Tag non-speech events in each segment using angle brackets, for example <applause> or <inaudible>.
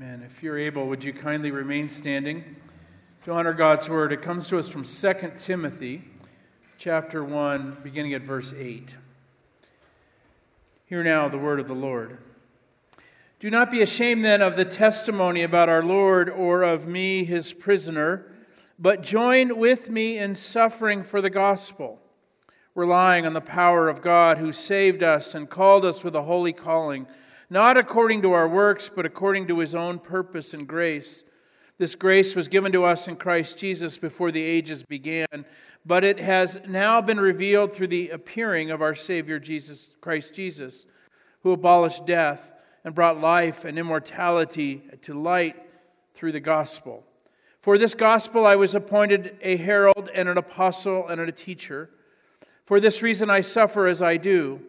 Amen. If you're able, would you kindly remain standing to honor God's word? It comes to us from 2 Timothy chapter 1, beginning at verse 8. Hear now the word of the Lord. Do not be ashamed then of the testimony about our Lord or of me, his prisoner, but join with me in suffering for the gospel, relying on the power of God who saved us and called us with a holy calling not according to our works, but according to his own purpose and grace. This grace was given to us in Christ Jesus before the ages began, but it has now been revealed through the appearing of our Savior Jesus Christ Jesus, who abolished death and brought life and immortality to light through the gospel. For this gospel I was appointed a herald and an apostle and a teacher. For this reason I suffer as I do,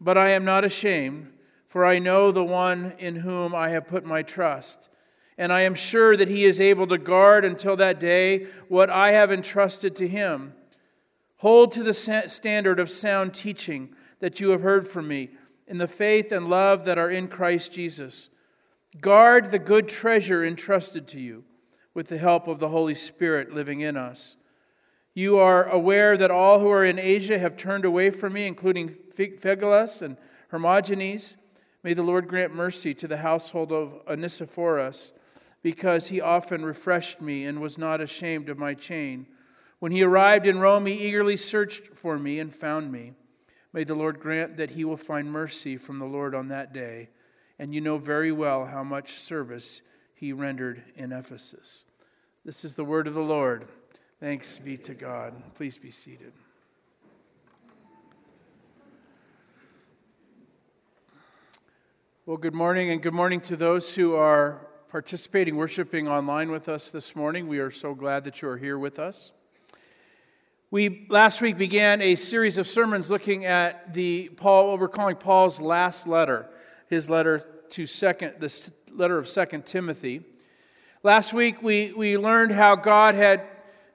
but I am not ashamed for I know the one in whom I have put my trust. And I am sure that he is able to guard until that day what I have entrusted to him. Hold to the standard of sound teaching that you have heard from me in the faith and love that are in Christ Jesus. Guard the good treasure entrusted to you with the help of the Holy Spirit living in us. You are aware that all who are in Asia have turned away from me, including Phygelus and Hermogenes. May the Lord grant mercy to the household of Onesiphorus, because he often refreshed me and was not ashamed of my chain. When he arrived in Rome, he eagerly searched for me and found me. May the Lord grant that he will find mercy from the Lord on that day. And you know very well how much service he rendered in Ephesus. This is the word of the Lord. Thanks be to God. Please be seated. Well, good morning, and good morning to those who are participating, worshiping online with us this morning. We are so glad that you are here with us. We last week began a series of sermons looking at the Paul, what we're calling Paul's last letter, his letter to second, the letter of Second Timothy. Last week we, we learned how God had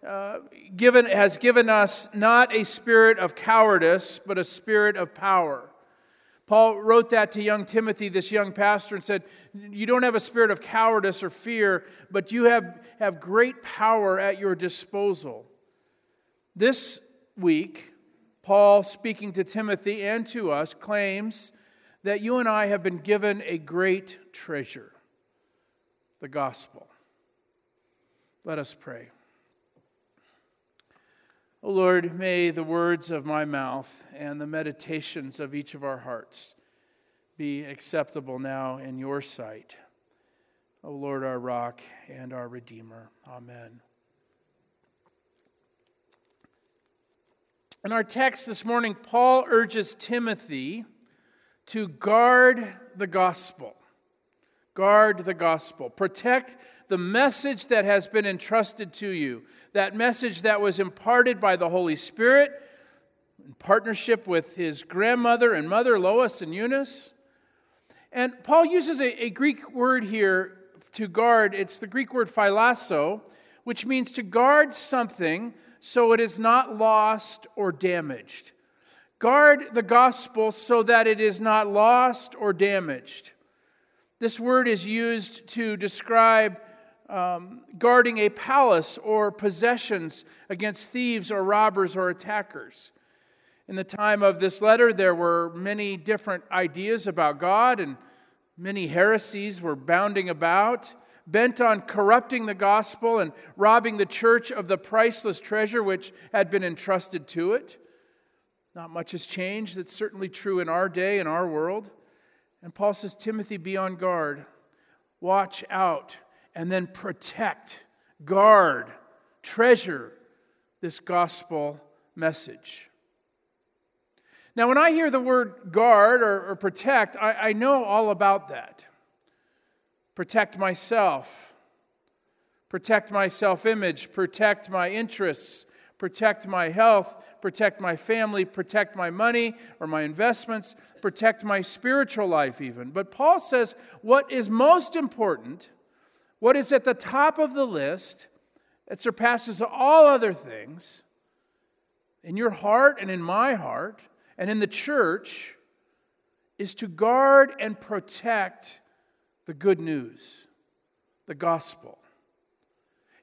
uh, given, has given us not a spirit of cowardice, but a spirit of power. Paul wrote that to young Timothy, this young pastor, and said, You don't have a spirit of cowardice or fear, but you have, have great power at your disposal. This week, Paul, speaking to Timothy and to us, claims that you and I have been given a great treasure the gospel. Let us pray. O oh Lord, may the words of my mouth and the meditations of each of our hearts be acceptable now in your sight. O oh Lord, our rock and our redeemer. Amen. In our text this morning, Paul urges Timothy to guard the gospel. Guard the gospel. Protect the message that has been entrusted to you, that message that was imparted by the Holy Spirit in partnership with his grandmother and mother, Lois and Eunice. And Paul uses a, a Greek word here to guard. It's the Greek word phylasso, which means to guard something so it is not lost or damaged. Guard the gospel so that it is not lost or damaged. This word is used to describe um, guarding a palace or possessions against thieves or robbers or attackers. In the time of this letter, there were many different ideas about God, and many heresies were bounding about, bent on corrupting the gospel and robbing the church of the priceless treasure which had been entrusted to it. Not much has changed. That's certainly true in our day, in our world. And Paul says, Timothy, be on guard. Watch out and then protect, guard, treasure this gospel message. Now, when I hear the word guard or, or protect, I, I know all about that. Protect myself, protect my self image, protect my interests, protect my health, protect my family, protect my money or my investments, protect my spiritual life, even. But Paul says what is most important what is at the top of the list that surpasses all other things in your heart and in my heart and in the church is to guard and protect the good news, the gospel.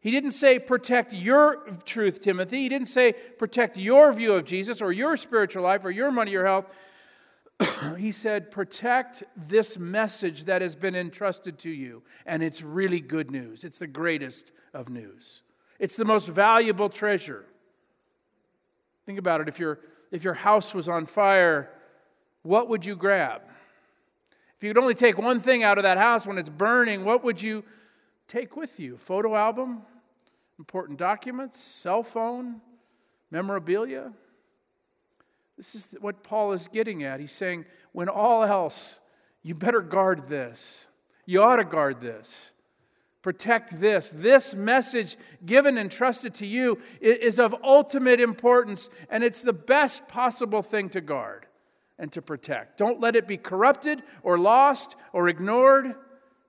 He didn't say protect your truth, Timothy. He didn't say protect your view of Jesus or your spiritual life or your money, your health. <coughs> he said protect this message that has been entrusted to you. And it's really good news. It's the greatest of news, it's the most valuable treasure. Think about it. If, your if your house was on fire, what would you grab? If you could only take one thing out of that house when it's burning, what would you take with you? Photo album, important documents, cell phone, memorabilia. This is what Paul is getting at. He's saying, when all else, you better guard this. You ought to guard this. Protect this. This message given and trusted to you is of ultimate importance, and it's the best possible thing to guard and to protect. Don't let it be corrupted or lost or ignored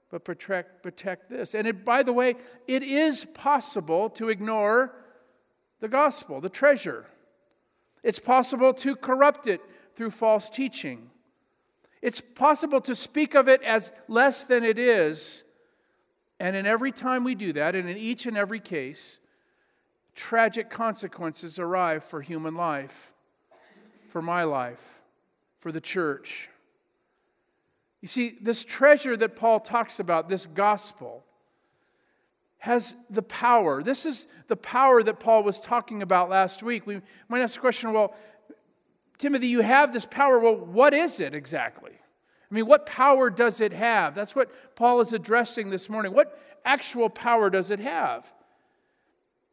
but protect, protect this. And it, by the way, it is possible to ignore the gospel, the treasure. It's possible to corrupt it through false teaching. It's possible to speak of it as less than it is. And in every time we do that, and in each and every case, tragic consequences arrive for human life, for my life, for the church. You see, this treasure that Paul talks about, this gospel, has the power. This is the power that Paul was talking about last week. We might ask the question well, Timothy, you have this power. Well, what is it exactly? I mean, what power does it have? That's what Paul is addressing this morning. What actual power does it have?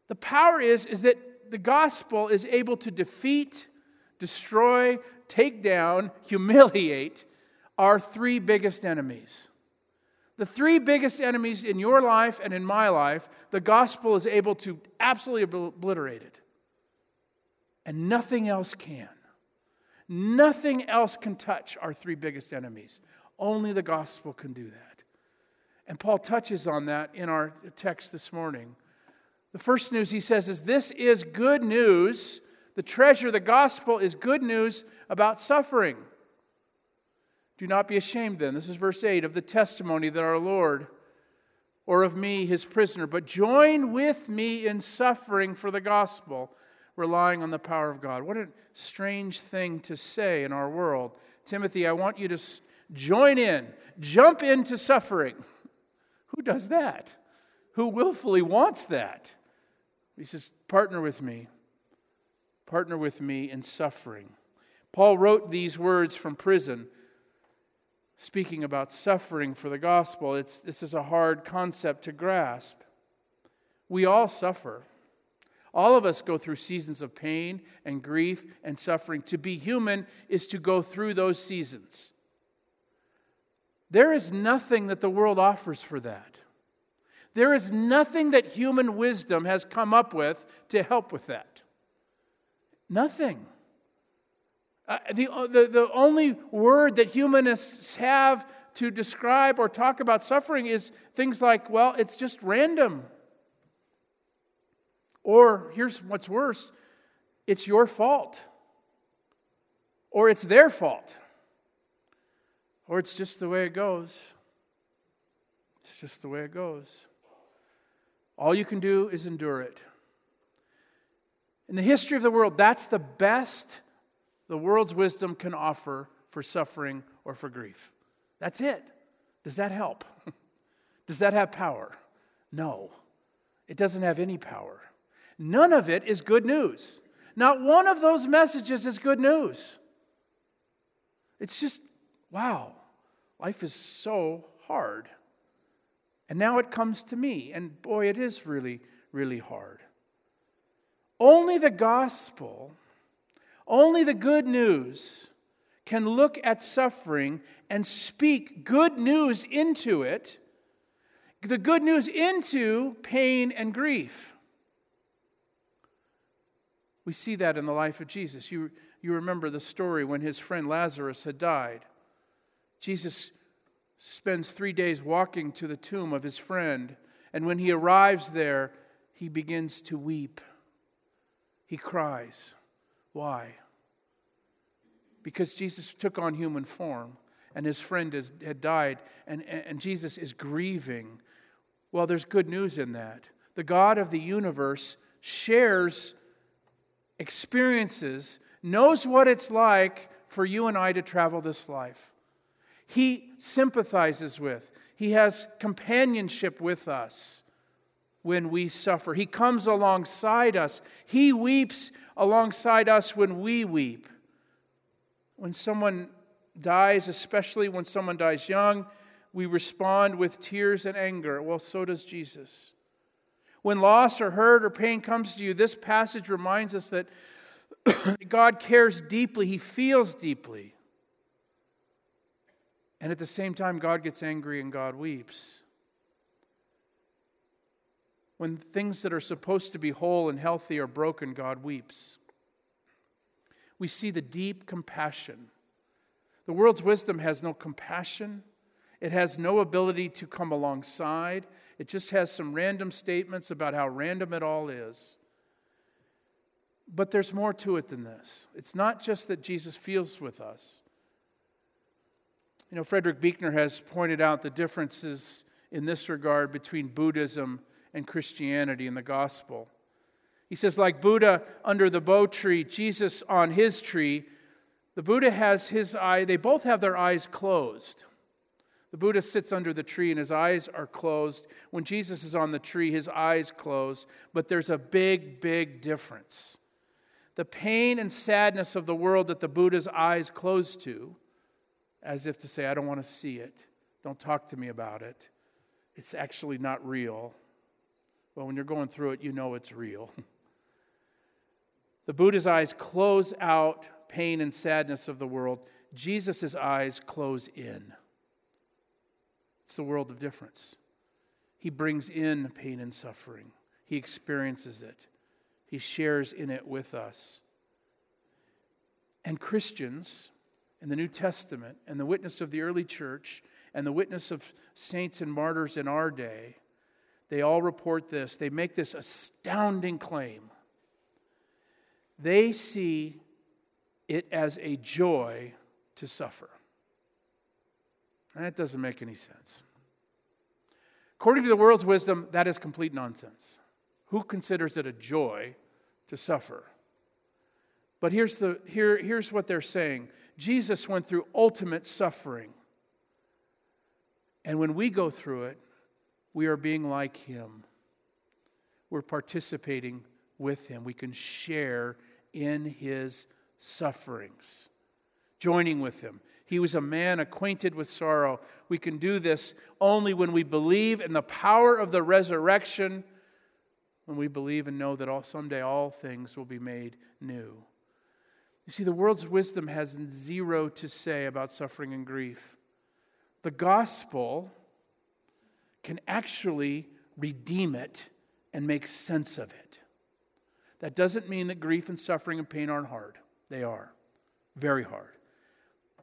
The power is, is that the gospel is able to defeat, destroy, take down, <laughs> humiliate our three biggest enemies. The three biggest enemies in your life and in my life, the gospel is able to absolutely obliterate it. And nothing else can. Nothing else can touch our three biggest enemies. Only the gospel can do that. And Paul touches on that in our text this morning. The first news he says is this is good news. The treasure, the gospel, is good news about suffering. Do not be ashamed then, this is verse 8, of the testimony that our Lord, or of me, his prisoner, but join with me in suffering for the gospel, relying on the power of God. What a strange thing to say in our world. Timothy, I want you to join in, jump into suffering. <laughs> Who does that? Who willfully wants that? He says, Partner with me. Partner with me in suffering. Paul wrote these words from prison speaking about suffering for the gospel, it's, this is a hard concept to grasp. We all suffer. All of us go through seasons of pain and grief and suffering. To be human is to go through those seasons. There is nothing that the world offers for that. There is nothing that human wisdom has come up with to help with that. Nothing. Uh, the, uh, the, the only word that humanists have to describe or talk about suffering is things like, well, it's just random. Or here's what's worse it's your fault. Or it's their fault. Or it's just the way it goes. It's just the way it goes. All you can do is endure it. In the history of the world, that's the best the world's wisdom can offer for suffering or for grief. That's it. Does that help? <laughs> Does that have power? No, it doesn't have any power. None of it is good news. Not one of those messages is good news. It's just, wow, life is so hard. And now it comes to me, and boy, it is really, really hard. Only the gospel only the good news can look at suffering and speak good news into it, the good news into pain and grief. We see that in the life of Jesus. You, you remember the story when his friend Lazarus had died. Jesus spends three days walking to the tomb of his friend, and when he arrives there, he begins to weep. He cries. Why? Because Jesus took on human form and his friend has, had died, and, and Jesus is grieving. Well, there's good news in that. The God of the universe shares experiences, knows what it's like for you and I to travel this life. He sympathizes with, He has companionship with us when we suffer. He comes alongside us. He weeps alongside us when we weep. When someone dies, especially when someone dies young, we respond with tears and anger. Well, so does Jesus. When loss or hurt or pain comes to you, this passage reminds us that <coughs> God cares deeply, He feels deeply. And at the same time, God gets angry and God weeps. When things that are supposed to be whole and healthy are broken, God weeps. We see the deep compassion. The world's wisdom has no compassion, it has no ability to come alongside. It just has some random statements about how random it all is. But there's more to it than this. It's not just that Jesus feels with us. You know, Frederick Buechner has pointed out the differences in this regard between Buddhism and Christianity and the gospel. He says, like Buddha under the bo tree, Jesus on his tree, the Buddha has his eye, they both have their eyes closed. The Buddha sits under the tree and his eyes are closed. When Jesus is on the tree, his eyes close. But there's a big, big difference. The pain and sadness of the world that the Buddha's eyes close to, as if to say, I don't want to see it. Don't talk to me about it. It's actually not real. Well, when you're going through it, you know it's real. the Buddha's eyes close out pain and sadness of the world. Jesus' eyes close in. It's the world of difference. He brings in pain and suffering, He experiences it, He shares in it with us. And Christians in the New Testament and the witness of the early church and the witness of saints and martyrs in our day, they all report this. They make this astounding claim. They see it as a joy to suffer. That doesn't make any sense. According to the world's wisdom, that is complete nonsense. Who considers it a joy to suffer? But here's, the, here, here's what they're saying Jesus went through ultimate suffering. And when we go through it, we are being like him. We're participating with him. We can share in his sufferings, joining with him. He was a man acquainted with sorrow. We can do this only when we believe in the power of the resurrection, when we believe and know that all, someday all things will be made new. You see, the world's wisdom has zero to say about suffering and grief. The gospel can actually redeem it and make sense of it. That doesn't mean that grief and suffering and pain aren't hard. They are very hard.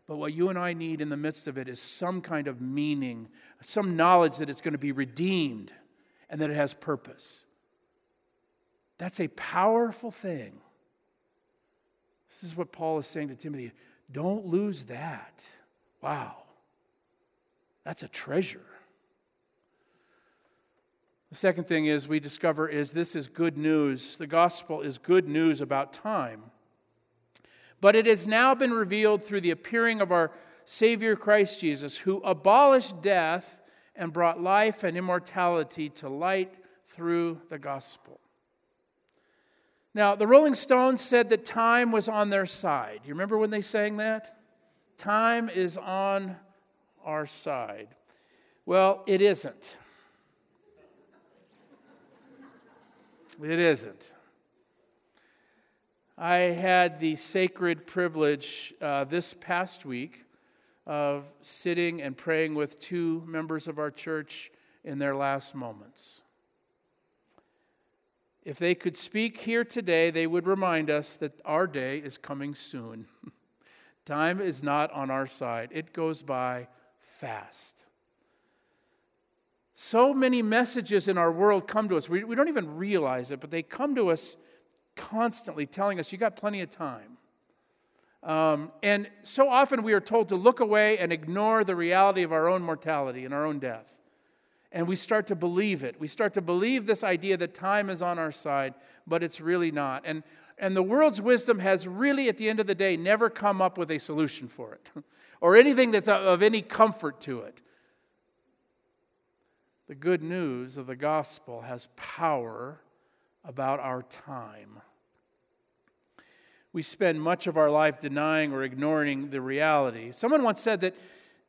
But what you and I need in the midst of it is some kind of meaning, some knowledge that it's going to be redeemed and that it has purpose. That's a powerful thing. This is what Paul is saying to Timothy. Don't lose that. Wow. That's a treasure. The second thing is we discover is this is good news. The gospel is good news about time. But it has now been revealed through the appearing of our Savior Christ Jesus, who abolished death and brought life and immortality to light through the gospel. Now, the Rolling Stones said that time was on their side. You remember when they sang that? Time is on our side. Well, it isn't. It isn't. I had the sacred privilege uh, this past week of sitting and praying with two members of our church in their last moments. If they could speak here today, they would remind us that our day is coming soon. <laughs> Time is not on our side, it goes by fast. So many messages in our world come to us. We, we don't even realize it, but they come to us constantly telling us, you got plenty of time. Um, and so often we are told to look away and ignore the reality of our own mortality and our own death. and we start to believe it. We start to believe this idea that time is on our side, but it's really not. And, and the world's wisdom has really, at the end of the day, never come up with a solution for it <laughs> or anything that's of any comfort to it. The good news of the gospel has power about our time. We spend much of our life denying or ignoring the reality. Someone once said that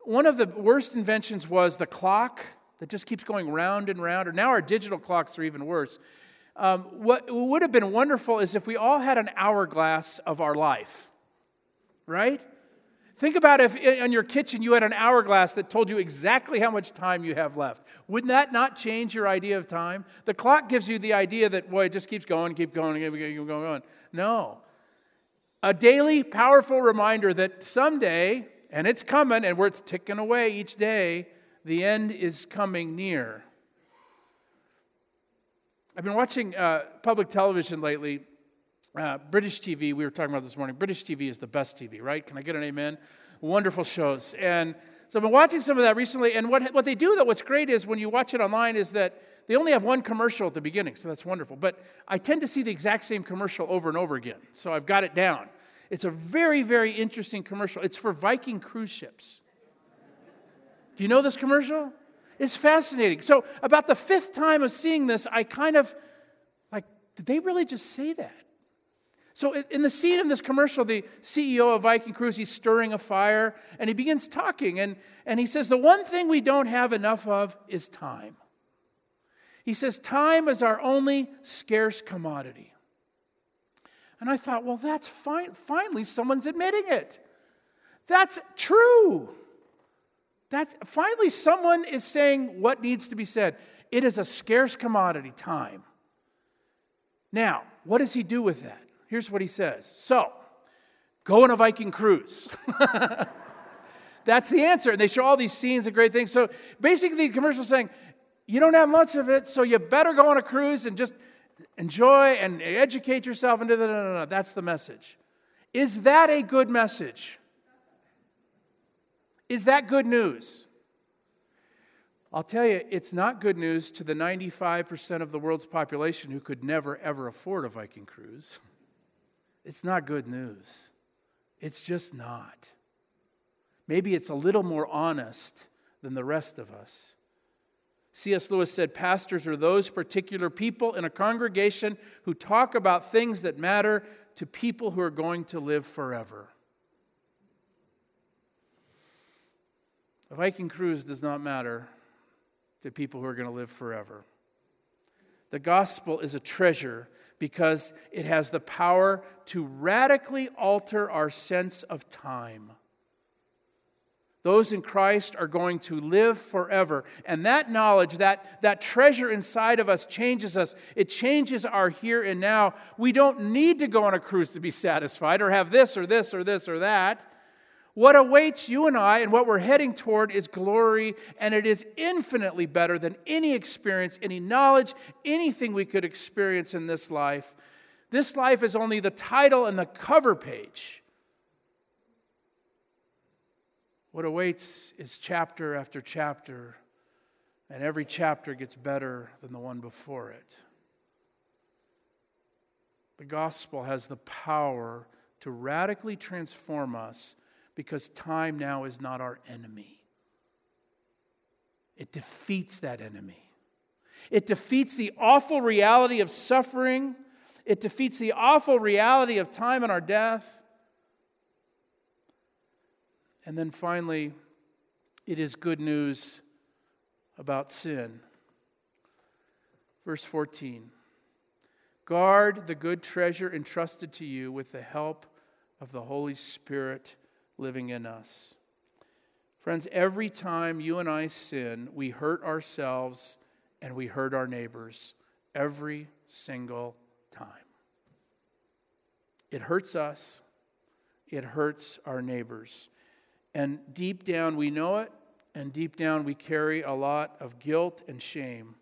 one of the worst inventions was the clock that just keeps going round and round, or now our digital clocks are even worse. Um, what would have been wonderful is if we all had an hourglass of our life, right? Think about if in your kitchen you had an hourglass that told you exactly how much time you have left. Wouldn't that not change your idea of time? The clock gives you the idea that, boy, it just keeps going, keep going, keep going, keep going. No. A daily, powerful reminder that someday, and it's coming, and where it's ticking away each day, the end is coming near. I've been watching uh, public television lately. Uh, British TV, we were talking about this morning. British TV is the best TV, right? Can I get an amen? Wonderful shows. And so I've been watching some of that recently. And what, what they do, though, what's great is when you watch it online, is that they only have one commercial at the beginning, so that's wonderful. But I tend to see the exact same commercial over and over again, so I've got it down. It's a very, very interesting commercial. It's for Viking cruise ships. Do you know this commercial? It's fascinating. So, about the fifth time of seeing this, I kind of like, did they really just say that? So, in the scene of this commercial, the CEO of Viking Cruise, he's stirring a fire and he begins talking. And, and he says, The one thing we don't have enough of is time. He says, Time is our only scarce commodity. And I thought, well, that's fine. Finally, someone's admitting it. That's true. That's, finally, someone is saying what needs to be said. It is a scarce commodity, time. Now, what does he do with that? Here's what he says So, go on a Viking cruise. <laughs> That's the answer. And they show all these scenes and great things. So, basically, the commercial saying, you don't have much of it, so you better go on a cruise and just enjoy and educate yourself. And no, no, no, no. That's the message. Is that a good message? Is that good news? I'll tell you, it's not good news to the 95% of the world's population who could never, ever afford a Viking cruise. <laughs> It's not good news. It's just not. Maybe it's a little more honest than the rest of us. C.S. Lewis said pastors are those particular people in a congregation who talk about things that matter to people who are going to live forever. A Viking cruise does not matter to people who are going to live forever. The gospel is a treasure because it has the power to radically alter our sense of time. Those in Christ are going to live forever. And that knowledge, that, that treasure inside of us changes us. It changes our here and now. We don't need to go on a cruise to be satisfied or have this or this or this or that. What awaits you and I and what we're heading toward is glory, and it is infinitely better than any experience, any knowledge, anything we could experience in this life. This life is only the title and the cover page. What awaits is chapter after chapter, and every chapter gets better than the one before it. The gospel has the power to radically transform us because time now is not our enemy. It defeats that enemy. It defeats the awful reality of suffering. It defeats the awful reality of time and our death. And then finally, it is good news about sin. Verse 14 Guard the good treasure entrusted to you with the help of the Holy Spirit living in us. Friends, every time you and I sin, we hurt ourselves and we hurt our neighbors every single time. It hurts us, it hurts our neighbors. And deep down, we know it, and deep down, we carry a lot of guilt and shame.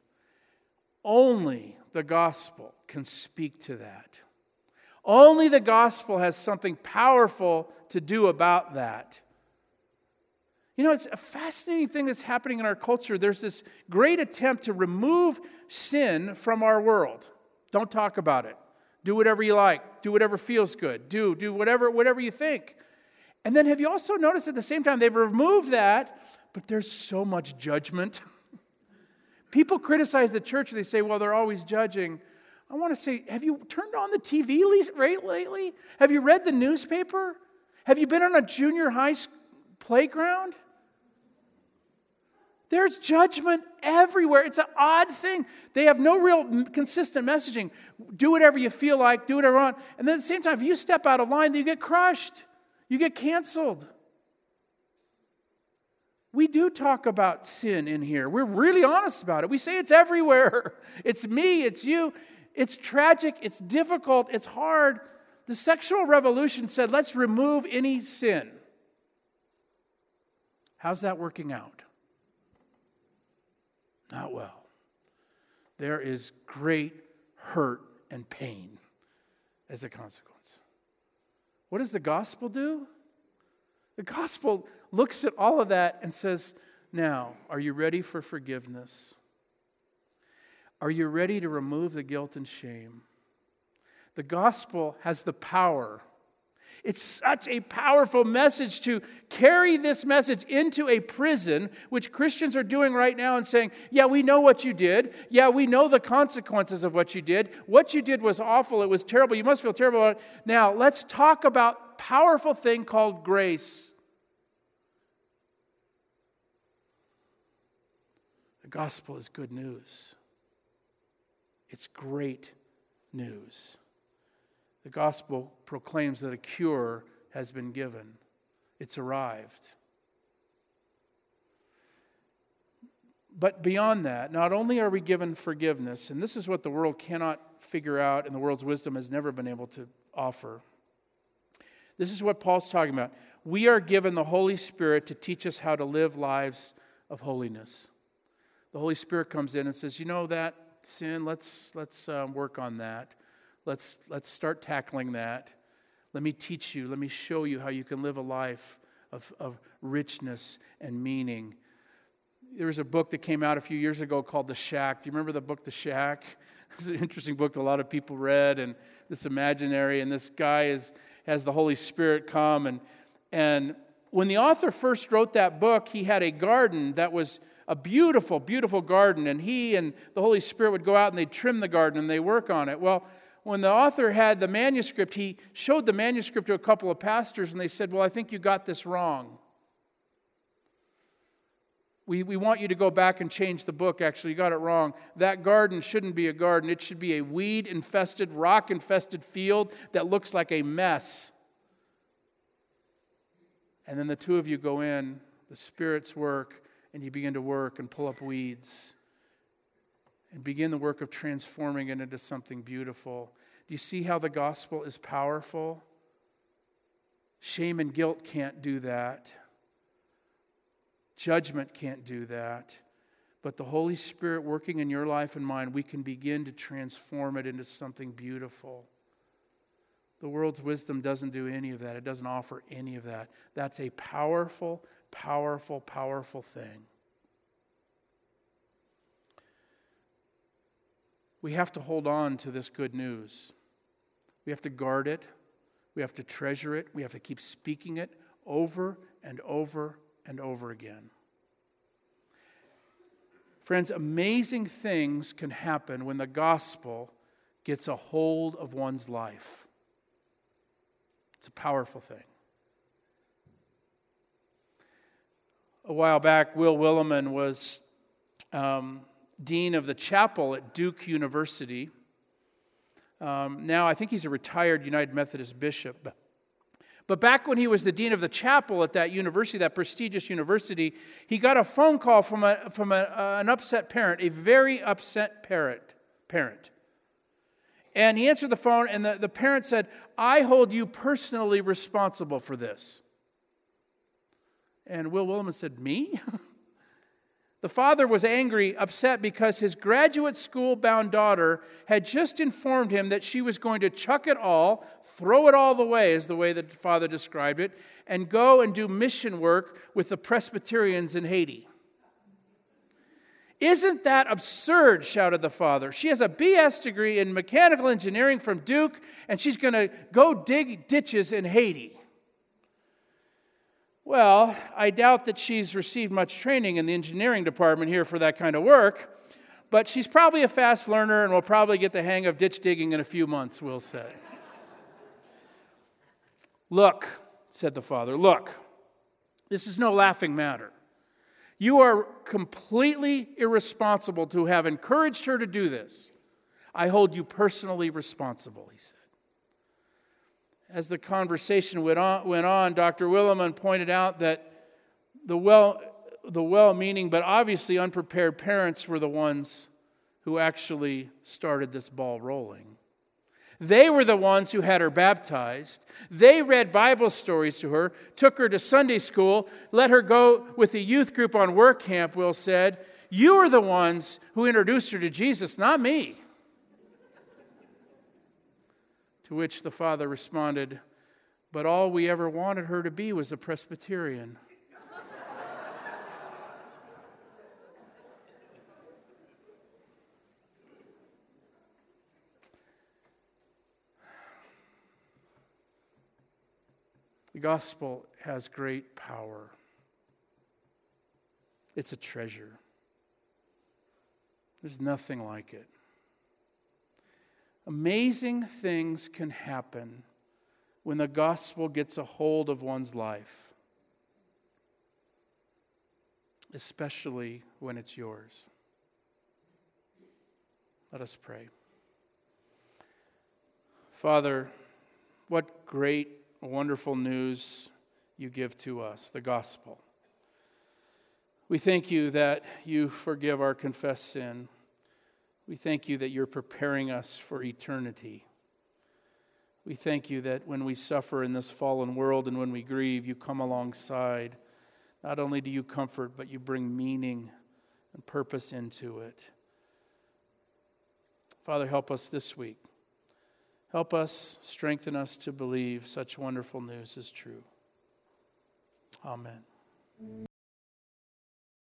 Only the gospel can speak to that. Only the gospel has something powerful to do about that. You know, it's a fascinating thing that's happening in our culture. There's this great attempt to remove sin from our world. Don't talk about it. Do whatever you like. Do whatever feels good. Do do whatever whatever you think. And then have you also noticed at the same time they've removed that, but there's so much judgment. <laughs> People criticize the church. They say, well, they're always judging. I want to say, have you turned on the TV lately? Have you read the newspaper? Have you been on a junior high playground? There's judgment everywhere. It's an odd thing. They have no real consistent messaging. Do whatever you feel like, do whatever you want. And then at the same time, if you step out of line, you get crushed, you get canceled. We do talk about sin in here. We're really honest about it. We say it's everywhere. <laughs> It's me, it's you. It's tragic, it's difficult, it's hard. The sexual revolution said, let's remove any sin. How's that working out? Not well. There is great hurt and pain as a consequence. What does the gospel do? The gospel looks at all of that and says, Now, are you ready for forgiveness? Are you ready to remove the guilt and shame? The gospel has the power. It's such a powerful message to carry this message into a prison, which Christians are doing right now and saying, Yeah, we know what you did. Yeah, we know the consequences of what you did. What you did was awful. It was terrible. You must feel terrible about it. Now, let's talk about powerful thing called grace. The gospel is good news. It's great news. The gospel proclaims that a cure has been given, it's arrived. But beyond that, not only are we given forgiveness, and this is what the world cannot figure out and the world's wisdom has never been able to offer. This is what Paul's talking about. We are given the Holy Spirit to teach us how to live lives of holiness. The Holy Spirit comes in and says, You know that sin, let's, let's um, work on that. Let's, let's start tackling that. Let me teach you, let me show you how you can live a life of, of richness and meaning. There was a book that came out a few years ago called The Shack. Do you remember the book, The Shack? <laughs> It's an interesting book that a lot of people read, and this imaginary, and this guy is, has the Holy Spirit come. And, and when the author first wrote that book, he had a garden that was a beautiful, beautiful garden, and he and the Holy Spirit would go out and they'd trim the garden and they work on it. Well, when the author had the manuscript, he showed the manuscript to a couple of pastors and they said, Well, I think you got this wrong. We, we want you to go back and change the book. Actually, you got it wrong. That garden shouldn't be a garden. It should be a weed infested, rock infested field that looks like a mess. And then the two of you go in, the Spirit's work, and you begin to work and pull up weeds and begin the work of transforming it into something beautiful. Do you see how the gospel is powerful? Shame and guilt can't do that. Judgment can't do that. But the Holy Spirit working in your life and mine, we can begin to transform it into something beautiful. The world's wisdom doesn't do any of that, it doesn't offer any of that. That's a powerful, powerful, powerful thing. We have to hold on to this good news. We have to guard it. We have to treasure it. We have to keep speaking it over and over and over again. Friends, amazing things can happen when the gospel gets a hold of one's life. It's a powerful thing. A while back, Will Willimon was um, dean of the chapel at Duke University. Um, now, I think he's a retired United Methodist bishop. But back when he was the dean of the chapel at that university, that prestigious university, he got a phone call from, a, from a, uh, an upset parent, a very upset parent. parent. And he answered the phone, and the, the parent said, I hold you personally responsible for this. And Will Willimon said, Me? <laughs> The father was angry, upset because his graduate school bound daughter had just informed him that she was going to chuck it all, throw it all away, is the way the father described it, and go and do mission work with the Presbyterians in Haiti. Isn't that absurd? shouted the father. She has a BS degree in mechanical engineering from Duke, and she's going to go dig ditches in Haiti. Well, I doubt that she's received much training in the engineering department here for that kind of work, but she's probably a fast learner and will probably get the hang of ditch digging in a few months, we'll say. look, said the father, look, this is no laughing matter. You are completely irresponsible to have encouraged her to do this. I hold you personally responsible, he said. As the conversation went on, went on Dr. Willimon pointed out that the well, the well meaning but obviously unprepared parents were the ones who actually started this ball rolling. They were the ones who had her baptized. They read Bible stories to her, took her to Sunday school, let her go with the youth group on work camp, Will said. You are the ones who introduced her to Jesus, not me. To which the father responded, But all we ever wanted her to be was a Presbyterian. The gospel has great power. It's a treasure. There's nothing like it. Amazing things can happen when the gospel gets a hold of one's life, especially when it's yours. Let us pray. Father, what great wonderful news you give to us, the gospel. We thank you that you forgive our confessed sin. We thank you that you're preparing us for eternity. We thank you that when we suffer in this fallen world and when we grieve, you come alongside. Not only do you comfort, but you bring meaning and purpose into it. Father, help us this week Help us, strengthen us to believe such wonderful news is true. Amen.